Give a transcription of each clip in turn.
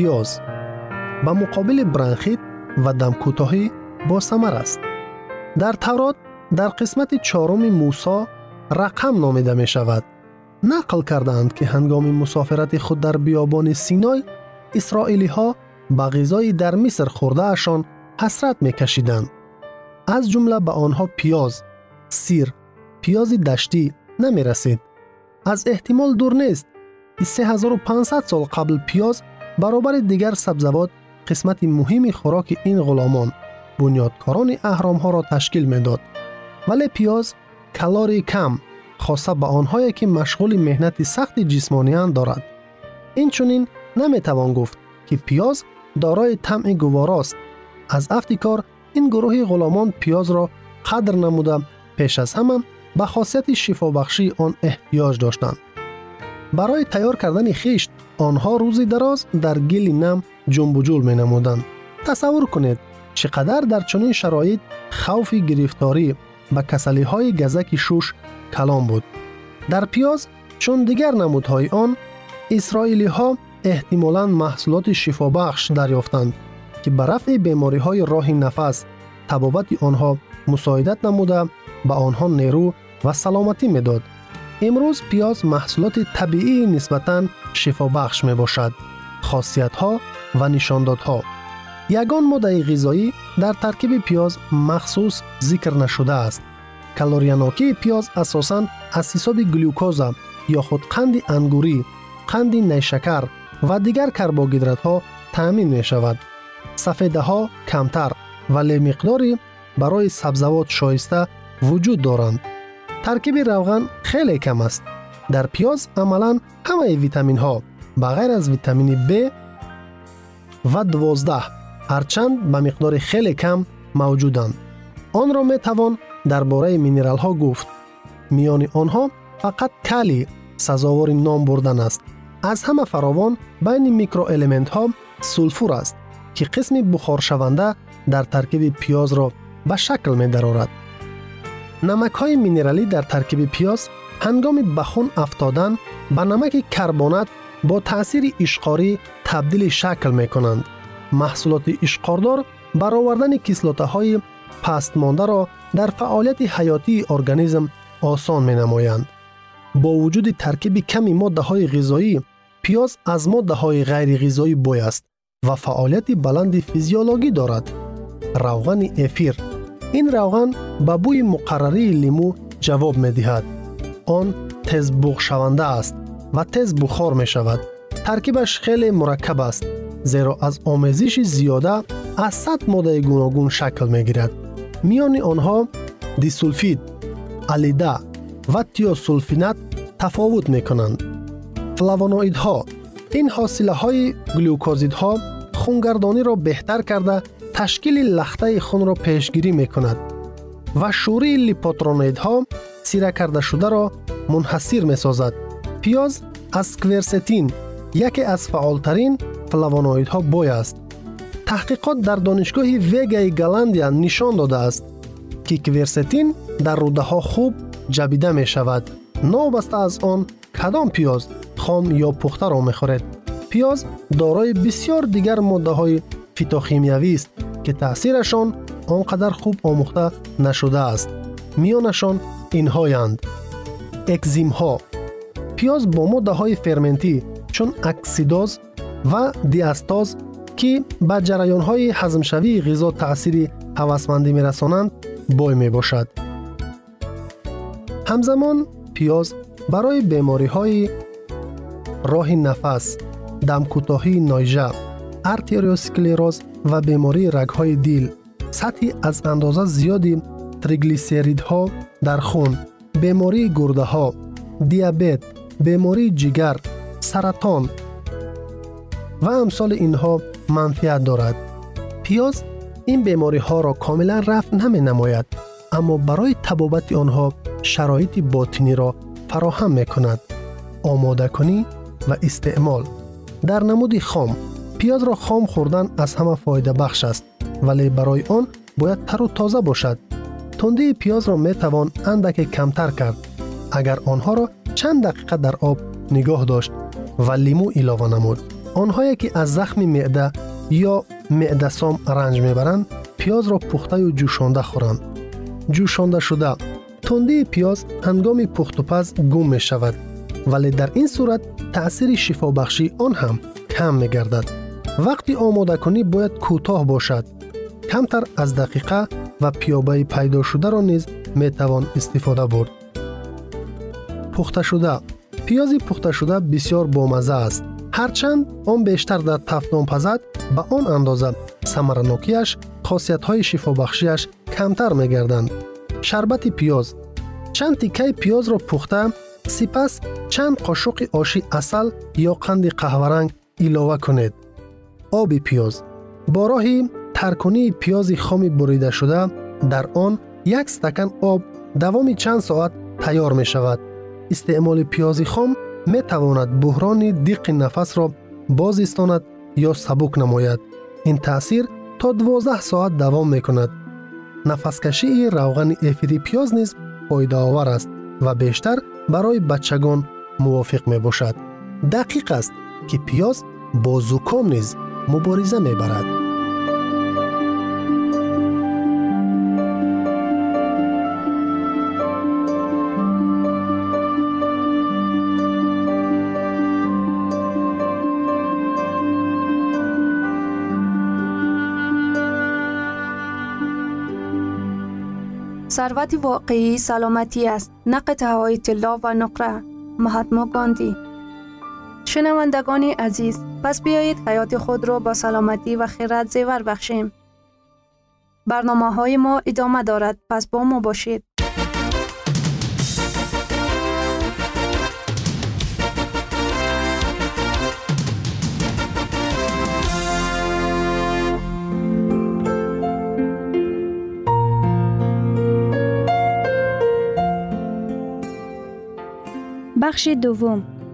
پیاز به مقابل برانخیت و دم کوتاهی با ثمر است. در تورات در قسمت چهارم موسی رقم نامیده می شود. نقل کردند که هنگام مسافرت خود در بیابان سینای اسرائیلی ها به غذای در مصر خورده اشان حسرت می کشیدند. از جمله به آنها پیاز سیر پیاز دشتی نمی رسید. از احتمال دور نیست. 3500 سال قبل پیاز برابر دیگر سبزوات قسمت مهمی خوراک این غلامان بنیادکاران اهرام ها را تشکیل می داد. ولی پیاز کالری کم خاصه به آنهایی که مشغول مهنت سخت جسمانیان دارد. این چونین نمی توان گفت که پیاز دارای طمع گواراست. از افتیکار این گروه غلامان پیاز را قدر نموده پیش از همه به برای تیار کردن خیشت آنها روزی دراز در گل نم جنب و جول می نمودند. تصور کنید چقدر در چنین شرایط خوف گرفتاری به کسلی های گزک شوش کلام بود. در پیاز چون دیگر نمودهای آن اسرائیلی ها احتمالاً محصولات شفابخش دریافتند که به رفع بیماری های راه نفس امروز پیاز محصولات طبیعی نسبتاً شفابخش می باشد. خاصیت ها و نشانداد ها یگان ماده غذایی در ترکیب پیاز مخصوص ذکر نشده است. کالوریاناکی پیاز اساساً از حساب گلوکوز یا خود قند انگوری، قند نیشکر و دیگر کربوهیدرات ها تامین می شود. سفیده ها کمتر ولی مقداری برای سبزوات شایسته وجود دارند. таркиби равған хеле кам аст дар пиёз амалан ҳамаи витаминҳо ба ғайр аз витамини б ва 12 ҳарчанд ба миқдори хеле кам мавҷуданд онро метавон дар бораи минералҳо гуфт миёни онҳо фақат кали сазовори ном бурдан аст аз ҳама фаровон байни микроэлементҳо сулфур аст ки қисми бухоршаванда дар таркиби пиёзро ба шакл медарорад نمک های مینرالی در ترکیب پیاز هنگام به افتادن به نمک کربنات با تاثیر اشقاری تبدیل شکل می کنند. محصولات اشقاردار برآوردن کسلوته های پست مانده را در فعالیت حیاتی ارگانیسم آسان می نمایند. با وجود ترکیب کمی ماده های غذایی پیاز از ماده های غیر غذایی بوی است و فعالیت بلند فیزیولوژی دارد. روغن افیر ин равған ба бӯи муқаррарии лимӯ ҷавоб медиҳад он тезбуғшаванда аст ва тез бухор мешавад таркибаш хеле мураккаб аст зеро аз омезиши зиёда аз сад моддаи гуногун шакл мегирад миёни онҳо дисулфид алида ва тиосулфинат тафовут мекунанд флавоноидҳо ин ҳосилаҳои глюкозидҳо хунгардониро беҳтар карда تشکیل لخته خون را پیشگیری می‌کند و شوری لیپوترونیدها سیره کرده شده را منحصر می‌سازد. پیاز از کورستین یکی از فعالترین فلاوانویدها بای است. تحقیقات در دانشگاه ویگای گلندیا نشان داده است که کورستین در روده ها خوب جبیده می شود. نابسته از آن کدام پیاز خام یا پخته را می خورد. پیاز دارای بسیار دیگر ماده های فیتوخیمیوی است ки таъсирашон он қадар хуб омӯхта нашудааст. Миёнашон инҳоянд. Экзимҳо. Пиёз бо моддаҳои ферментӣ чун аксидоз ва диастоз ки ба ҷараёнҳои ҳазмшавии ғизо таъсири ҳавасмандӣ мерасонанд бой мебошад. Ҳамзамон пиёз барои бемориҳои роҳи нафас дамкӯтоҳии нойжа артериосклероз و بیماری رگهای دل، سطح از اندازه زیادی تریگلیسیریدها در خون بیماری گرده ها دیابت بیماری جگر سرطان و امثال اینها منفیت دارد. پیاز این بیماری ها را کاملا رفع نمی نماید اما برای تبابت آنها شرایط باطنی را فراهم می کند آماده کنی و استعمال. در نمود خام пиёзро хом хӯрдан аз ҳама фоидабахш аст вале барои он бояд тару тоза бошад тундии пиёзро метавон андаке камтар кард агар онҳоро чанд дақиқа дар об нигоҳ дошт ва лимӯ илова намуд онҳое ки аз захми меъда ё меъдасом ранҷ мебаранд пиёзро пухтаю ҷӯшонда хӯранд ҷӯшондашуда тундии пиёз ҳангоми пухтупаз гум мешавад вале дар ин сурат таъсири шифобахшии он ҳам кам мегардад вақти омодакунӣ бояд кӯтоҳ бошад камтар аз дақиқа ва пиёбаи пайдошударо низ метавон истифода бурд пухташуда пиёзи пухташуда бисьёр бомазза аст ҳарчанд он бештар дар тафтон пазад ба он андоза самаранокияш хосиятҳои шифобахшиаш камтар мегарданд шарбати пиёз чанд тиккаи пиёзро пухта сипас чанд қошуқи оши асал ё қанди қаҳваранг илова кунед آب پیاز با راه ترکنی پیاز خام بریده شده در آن یک استکان آب دوام چند ساعت تیار می شود. استعمال پیاز خام می تواند بحران دیق نفس را باز استاند یا سبک نماید. این تاثیر تا 12 ساعت دوام می کند. نفسکشی روغن افیری پیاز نیز پایده آور است و بیشتر برای بچگان موافق می باشد. دقیق است که پیاز با زکام نیز مبارزه می برد. ثروت واقعی سلامتی است. نه قطعه های طلا و نقره. مهاتما گاندی. شنوندگان عزیز پس بیایید حیات خود را با سلامتی و خیرت زیور بخشیم. برنامه های ما ادامه دارد پس با ما باشید. بخش دوم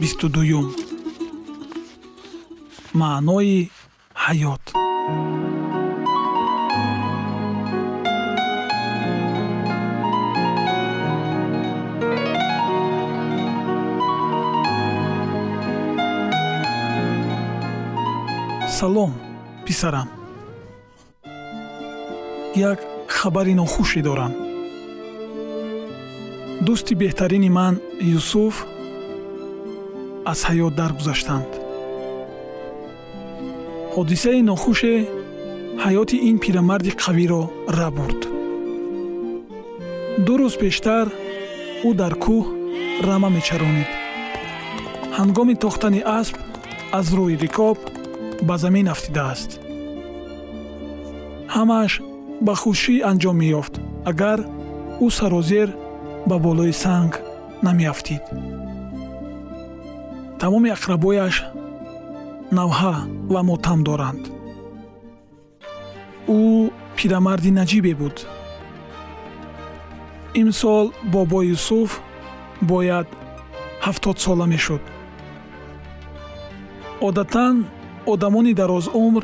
бисту дуюм маънои ҳаёт. Салом писарам. Як хабари нохуше дорам. Дӯсти беҳтарини ман юсуф аз ҳаёт даргузаштанд. Ҳодисаи нохуше ҳаёти ин пирамарди қавиро ра бурд. Ду рӯз пештар ӯ дар кӯҳ рама мечаронид ҳангоми тохтани асп аз рӯи рикоб ба замин афтидааст. Ҳамааш ба хушӣ анҷом меёфт агар ӯ сарозер ба болои санг намеафтид тамоми ақрабояш навҳа ва мотам доранд ӯ пирамарди наҷибе буд имсол бобо юсуф бояд ҳафтод сола мешуд одатан одамони дарозумр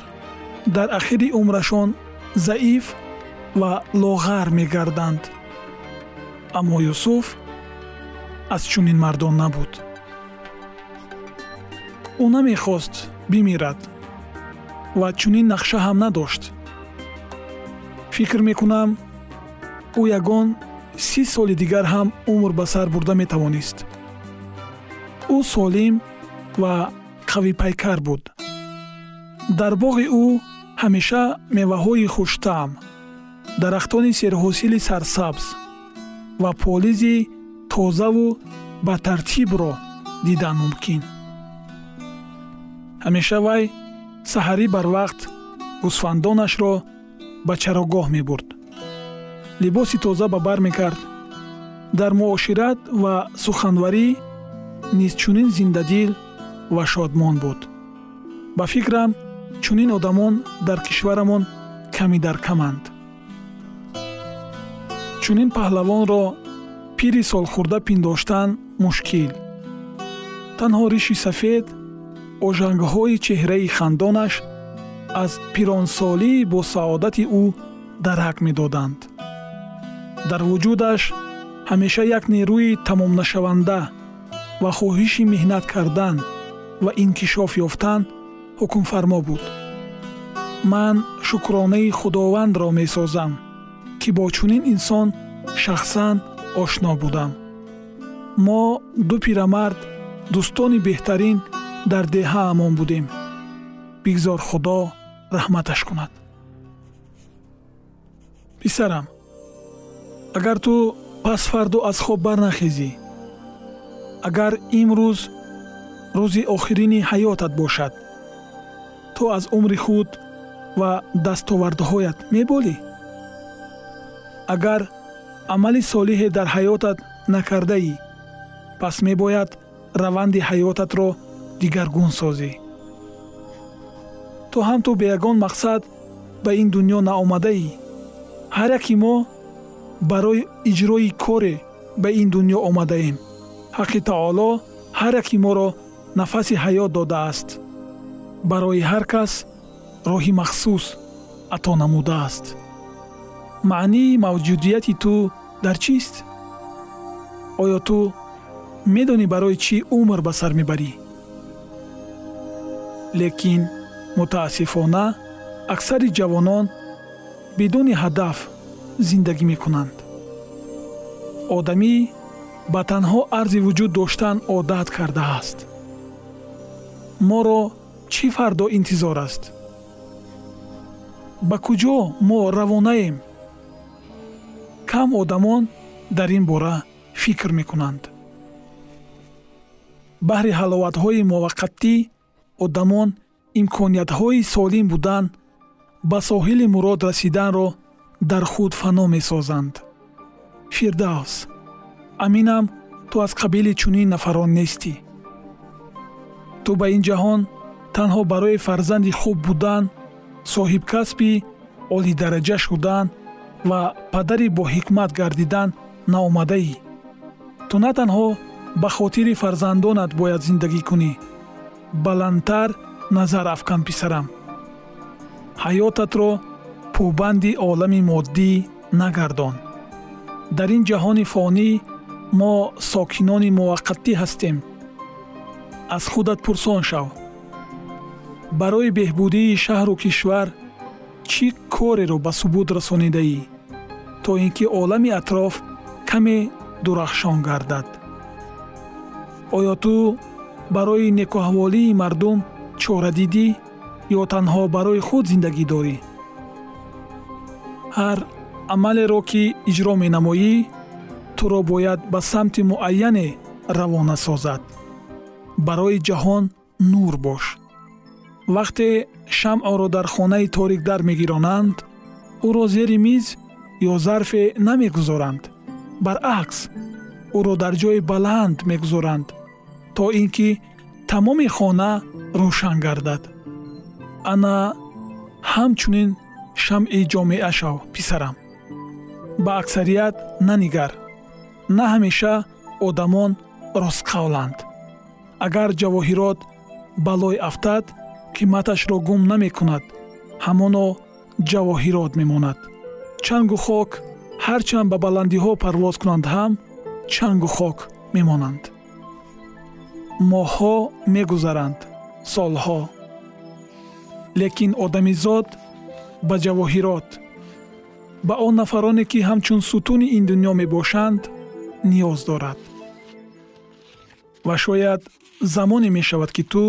дар ахири умрашон заиф ва лоғар мегарданд аммо юсуф аз чунин мардон набуд Ӯ намехост бимирад. Ва чунин нақша ҳам надошт. Фикр мекунам ӯ ягон си соли дигар ҳам умр ба сар бурда метавонист. Ӯ солим ва қавипайкар буд. Дар боғи ӯ ҳамеша меваҳои хуштаъм дарахтони серҳосили сарсабз ва полизи тозаву батартибро дидан мумкин ҳамеша вай саҳарӣ барвақт гӯсфандонашро ба чарогоҳ мебурд. Либоси тоза ба бар мекард. Дар муошират ва суханварӣ низ чунин зиндадил ва шодмон буд. Ба фикрам чунин одамон дар кишварамон ками дар каманд. Чунин паҳлавонро пири солхӯрда пиндоштан мушкил. Танҳо риши сафед ожангҳои чеҳраи хандонаш аз пиронсолии босаодати ӯ дарак медоданд. Дар вуҷудаш ҳамеша як нерӯи тамомнашаванда ва хоҳиши меҳнат кардан ва инкишоф ёфтан ҳукмфармо буд. Ман шукронаи худовандро месозам ки бо чунин инсон шахсан ошно будам. Мо ду пирамард дӯстони беҳтарин дар деҳаамон будем. Бигзор худо раҳматаш кунад. Писарам агар ту пас фарду аз хоб барнахезӣ агар имрӯз рӯзи охирини ҳаётат бошад ту аз умри худ ва дастовардҳоят меболӣ? Агар амали солиҳе дар ҳаётат накардаӣ пас мебояд раванди ҳаётатро дигаргун созӣ. То ҳам ту бе ягон мақсад ба ин дуньё наомадаӣ. Ҳар яки мо барои иҷрои коре ба ин дуньё омадаем. Ҳаққи таоло ҳар яки моро нафаси ҳаёт додааст. Барои ҳар кас роҳи махсус ато намудааст маънии мавҷудияти ту дар чист? Оё ту медонӣ барои чӣ умр ба сар мебарӣ лекин мутаассифона аксари ҷавонон бидуни ҳадаф зиндагӣ мекунанд. Одамӣ ба танҳо арзи вуҷуд доштан одат кардааст. Моро чӣ фардо интизор аст? Ба куҷо мо равонаем? Кам одамон дар ин бора фикр мекунанд? Баҳри ҳаловатҳои муваққатӣ одамон имкониятҳои солим будан ба соҳили мурод расиданро дар худ фано месозанд. Фирдавс аминам ту аз қабили чунин нафарон нестӣ ту ба ин ҷаҳон танҳо барои фарзанди хуб будан соҳибкасби олидараҷа шудан ва падари боҳикмат гардидан наомадаӣ. Ту на танҳо ба хотири фарзандонат бояд зиндагӣ кунӣ баландтар назар афкан писарам. Ҳаётатро пӯбанди олами моддӣ нагардон. Дар ин ҷаҳони фонӣ мо сокинони муваққатӣ ҳастем. Аз худат пурсон шав. Барои беҳбудии шаҳру кишвар чӣ кореро ба субут расонидаӣ то ин ки олами атроф каме дурахшон гардад? Оё ту барои некуҳаволии мардум чора дидӣ ё танҳо барои худ зиндагӣ дорӣ. Ҳар амалеро ки иҷро менамоӣ туро бояд ба самти муайяне равона созад. Барои ҷаҳон нур бош. Вақте шамъро дар хонаи торик дар мегиронанд ӯро зери миз ё зарфе намегузоранд. Баръакс ӯро дар ҷои баланд мегузоранд то ин ки тамоми хона рӯшан гардад. Ана ҳамчунин шамъи ҷомеа шав писарам. Ба аксарият нанигар на ҳамеша одамон ростқавланд агар ҷавоҳирот балой афтад қиматашро гум намекунад ҳамоно ҷавоҳирот мемонад. Чангу хок ҳарчанд ба баландиҳо парвоз кунанд ҳам чангу хок мемонанд моҳҳо мегузаранд солҳо. Лекин одамизод ба ҷавоҳирот. Ба он нафароне ки ҳамчун сутуни ин дуньё мебошанд ниёз дорад. Ва шояд замоне мешавад ки ту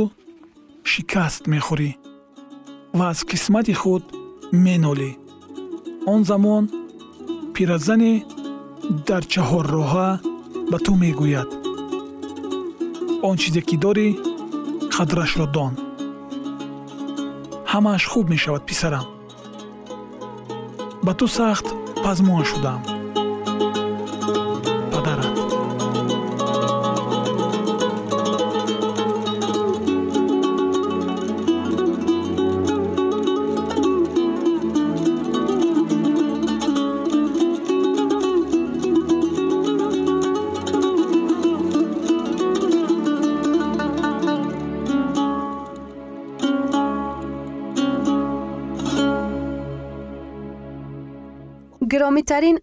шикаст мехӯрӣ ва аз қисмати худ менолӣ. Он замон пиразане дар чаҳорроҳа ба ту мегӯяд он чизе ки дорӣ қадрашро дон. Ҳамааш хуб мешавад писарам. Ба ту сахт пазмон шудам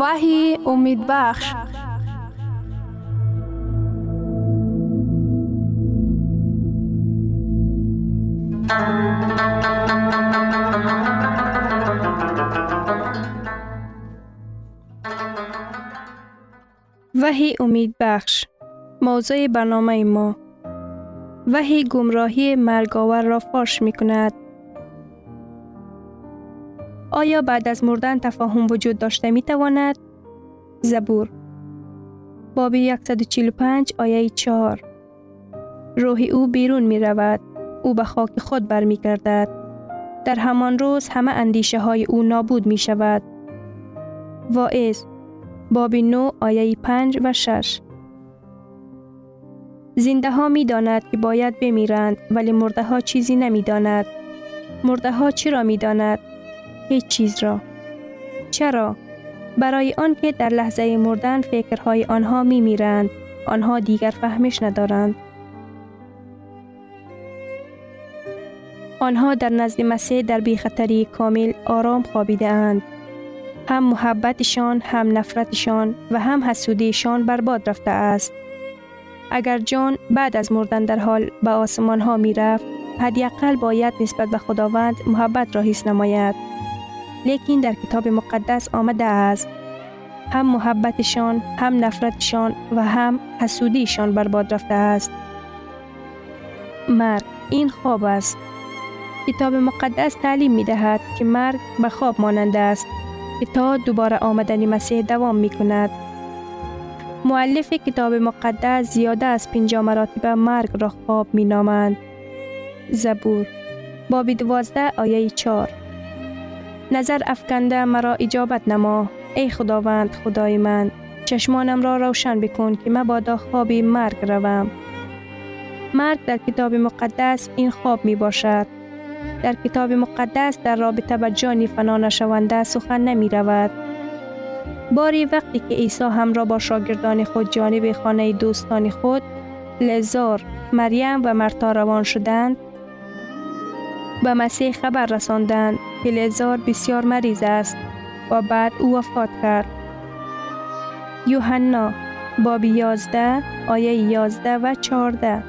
وحی امید بخش. وحی امید بخش. موضوع برنامه ما. وحی گمراهی مرگاور را فاش می کند. آیا بعد از مردن تفاهم وجود داشته می تواند؟ زبور باب 145 آیه 4 روح او بیرون می رود. او به خاک خود برمی گردد. در همان روز همه اندیشه های او نابود می شود. واعظ باب 9 آیه 5 و 6 زنده ها می داند که باید بمیرند ولی مرده ها چیزی نمی داند. مرده ها چرا می داند؟ هیچ چیز را. چرا؟ برای آنکه در لحظه مردن فکرهای آنها می میرند. آنها دیگر فهمش ندارند. آنها در نزد مسیح در بیخطری کامل آرام خوابیده اند. هم محبتشان، هم نفرتشان و هم حسودیشان برباد رفته است. اگر جان بعد از مردن در حال به آسمان ها می رفت، حداقل باید نسبت به خداوند محبت را حس نماید. لیکن در کتاب مقدس آمده است هم محبتشان، هم نفرتشان و هم حسودیشان برباد رفته است. مرگ این خواب است. کتاب مقدس تعلیم می دهد که مرگ به خواب مانند است که تا دوباره آمدن مسیح دوام می کند. معلف کتاب مقدس زیاده از پنجا مراتب مرگ را خواب می نامند. زبور باب دوازده آیه چار نظر افکنده مرا اجابت نما. ای خداوند خدای من چشمانم را روشن بکن که مبادا خواب مرگ روم. مرگ در کتاب مقدس این خواب می باشد در کتاب مقدس در رابطه به جانی فنا نشونده سخن نمی رود. باری وقتی که عیسی همراه با شاگردان خود جانب خانه دوستان خود لزار، مریم و مرتا روان شدند به مسیح خبر رساندند. که لزار بسیار مریض است و بعد او وفات کرد. یوحنا باب 11 آیه 11 و 14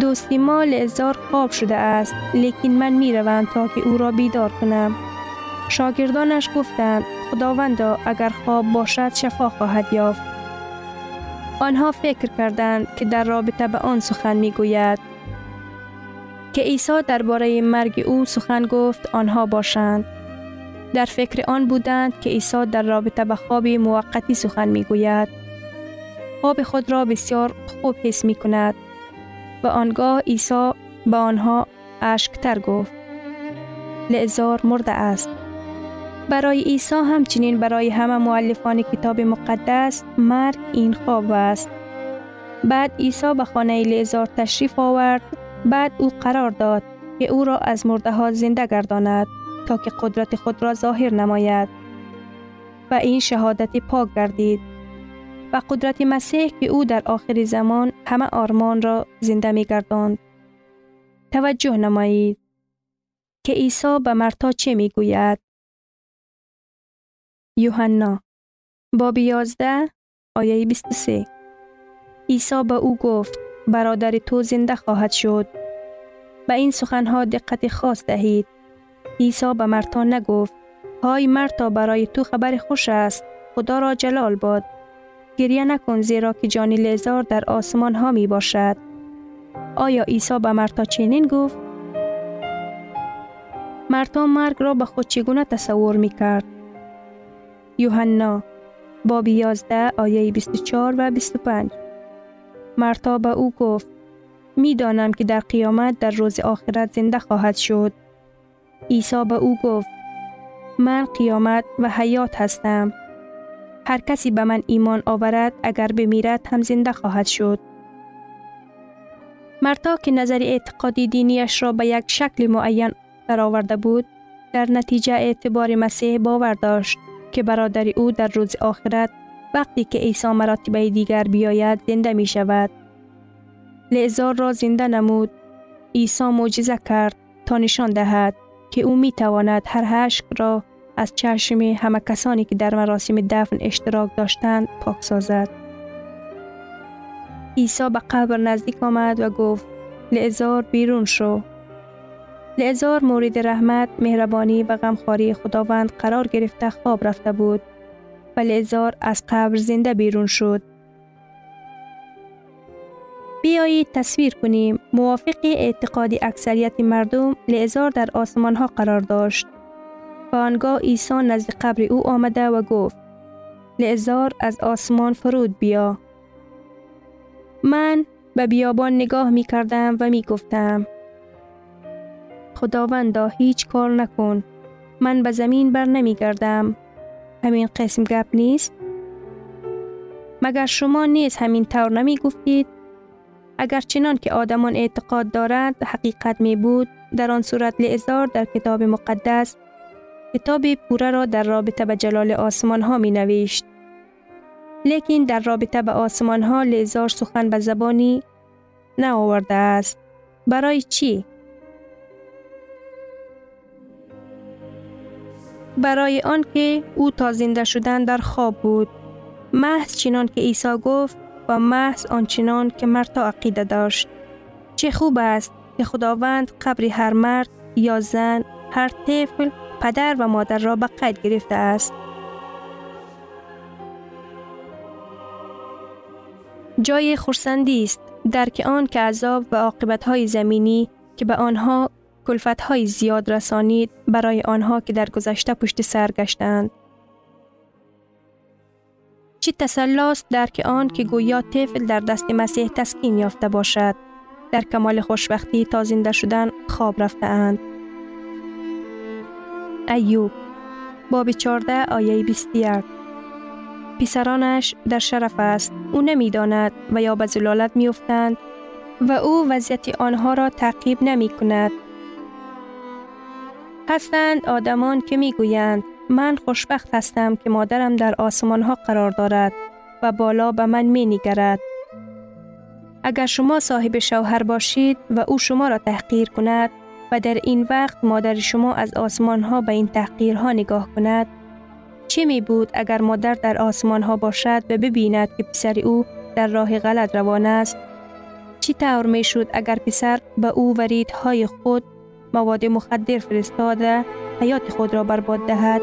دوستی ما لعزار خواب شده است لیکن من می روم تا که او را بیدار کنم. شاگردانش گفتند خداوندا اگر خواب باشد شفا خواهد یافت. آنها فکر کردند که در رابطه به آن سخن می گوید. که عیسی درباره مرگ او سخن گفت آنها باشند. در فکر آن بودند که عیسی در رابطه به خواب موقتی سخن می گوید. خواب خود را بسیار خوب حس می کند. و آنگاه عیسی به آنها اشکتر گفت لعزار مرده است برای عیسی همچنین برای همه معلفان کتاب مقدس مرگ این خواب است بعد عیسی به خانه لعزار تشریف آورد بعد او قرار داد که او را از مرده ها زنده گرداند تا که قدرت خود را ظاهر نماید و این شهادت پاک گردید و قدرت مسیح که او در آخر زمان همه آرمان را زنده می گرداند. توجه نمایید که عیسی به مرتا چه می گوید؟ یوحنا باب 11 آیه 23 عیسی به او گفت برادر تو زنده خواهد شد. به این سخنها دقت خاص دهید. عیسی به مرتا نگفت های مرتا برای تو خبر خوش است. خدا را جلال باد. گریه نکن زیرا که جان لیزار در آسمان ها می باشد. آیا عیسی به مرتا چنین گفت؟ مرتا مرگ را به خود چگونه تصور می کرد؟ یوحنا باب 11 آیه 24 و 25 مرتا به او گفت می دانم که در قیامت در روز آخرت زنده خواهد شد. عیسی به او گفت من قیامت و حیات هستم. هر کسی به من ایمان آورد اگر بمیرد هم زنده خواهد شد. مرتا که نظر اعتقادی دینیش را به یک شکل معین آورده بود، در نتیجه اعتبار مسیح باور داشت که برادر او در روز آخرت وقتی که عیسی مراتبه دیگر بیاید زنده می شود. لعزار را زنده نمود. عیسی معجزه کرد تا نشان دهد که او می تواند هر هشک را از چشم همه کسانی که در مراسم دفن اشتراک داشتند پاک سازد. عیسی به قبر نزدیک آمد و گفت لعزار بیرون شو. لعزار مورد رحمت، مهربانی و غمخواری خداوند قرار گرفته خواب رفته بود و لعزار از قبر زنده بیرون شد. بیایید تصویر کنیم موافق اعتقاد اکثریت مردم لعزار در آسمان ها قرار داشت. و آنگاه عیسی نزد قبر او آمده و گفت لعزار از آسمان فرود بیا. من به بیابان نگاه می کردم و می گفتم خداوندا هیچ کار نکن. من به زمین بر نمی گردم. همین قسم گپ نیست؟ مگر شما نیز همین طور نمی گفتید؟ اگر چنان که آدمان اعتقاد دارند حقیقت می بود در آن صورت لعزار در کتاب مقدس کتاب پوره را در رابطه به جلال آسمان ها می نوشت. لیکن در رابطه به آسمان ها لیزار سخن به زبانی نه آورده است. برای چی؟ برای آنکه او تا زنده شدن در خواب بود. محض چنان که عیسی گفت و محض آنچنان که مرتا عقیده داشت. چه خوب است که خداوند قبر هر مرد یا زن، هر طفل، پدر و مادر را به قید گرفته است. جای خورسندی است درک آن که عذاب و عاقبت های زمینی که به آنها کلفت های زیاد رسانید برای آنها که در گذشته پشت سر گشتند. چی تسلاس درک آن که گویا طفل در دست مسیح تسکین یافته باشد در کمال خوشبختی تا زنده شدن خواب رفته اند. ایوب باب 14 آیه 21 پسرانش در شرف است او نمی‌داند و یا به زلالت میافتند و او وضعیت آنها را تعقیب نمی کند. هستند آدمان که می گویند من خوشبخت هستم که مادرم در آسمان ها قرار دارد و بالا به من می نگرد. اگر شما صاحب شوهر باشید و او شما را تحقیر کند و در این وقت مادر شما از آسمان ها به این تحقیرها نگاه کند چه می بود اگر مادر در آسمان ها باشد و ببیند که پسر او در راه غلط روان است چی طور می شد اگر پسر به او های خود مواد مخدر فرستاده حیات خود را برباد دهد.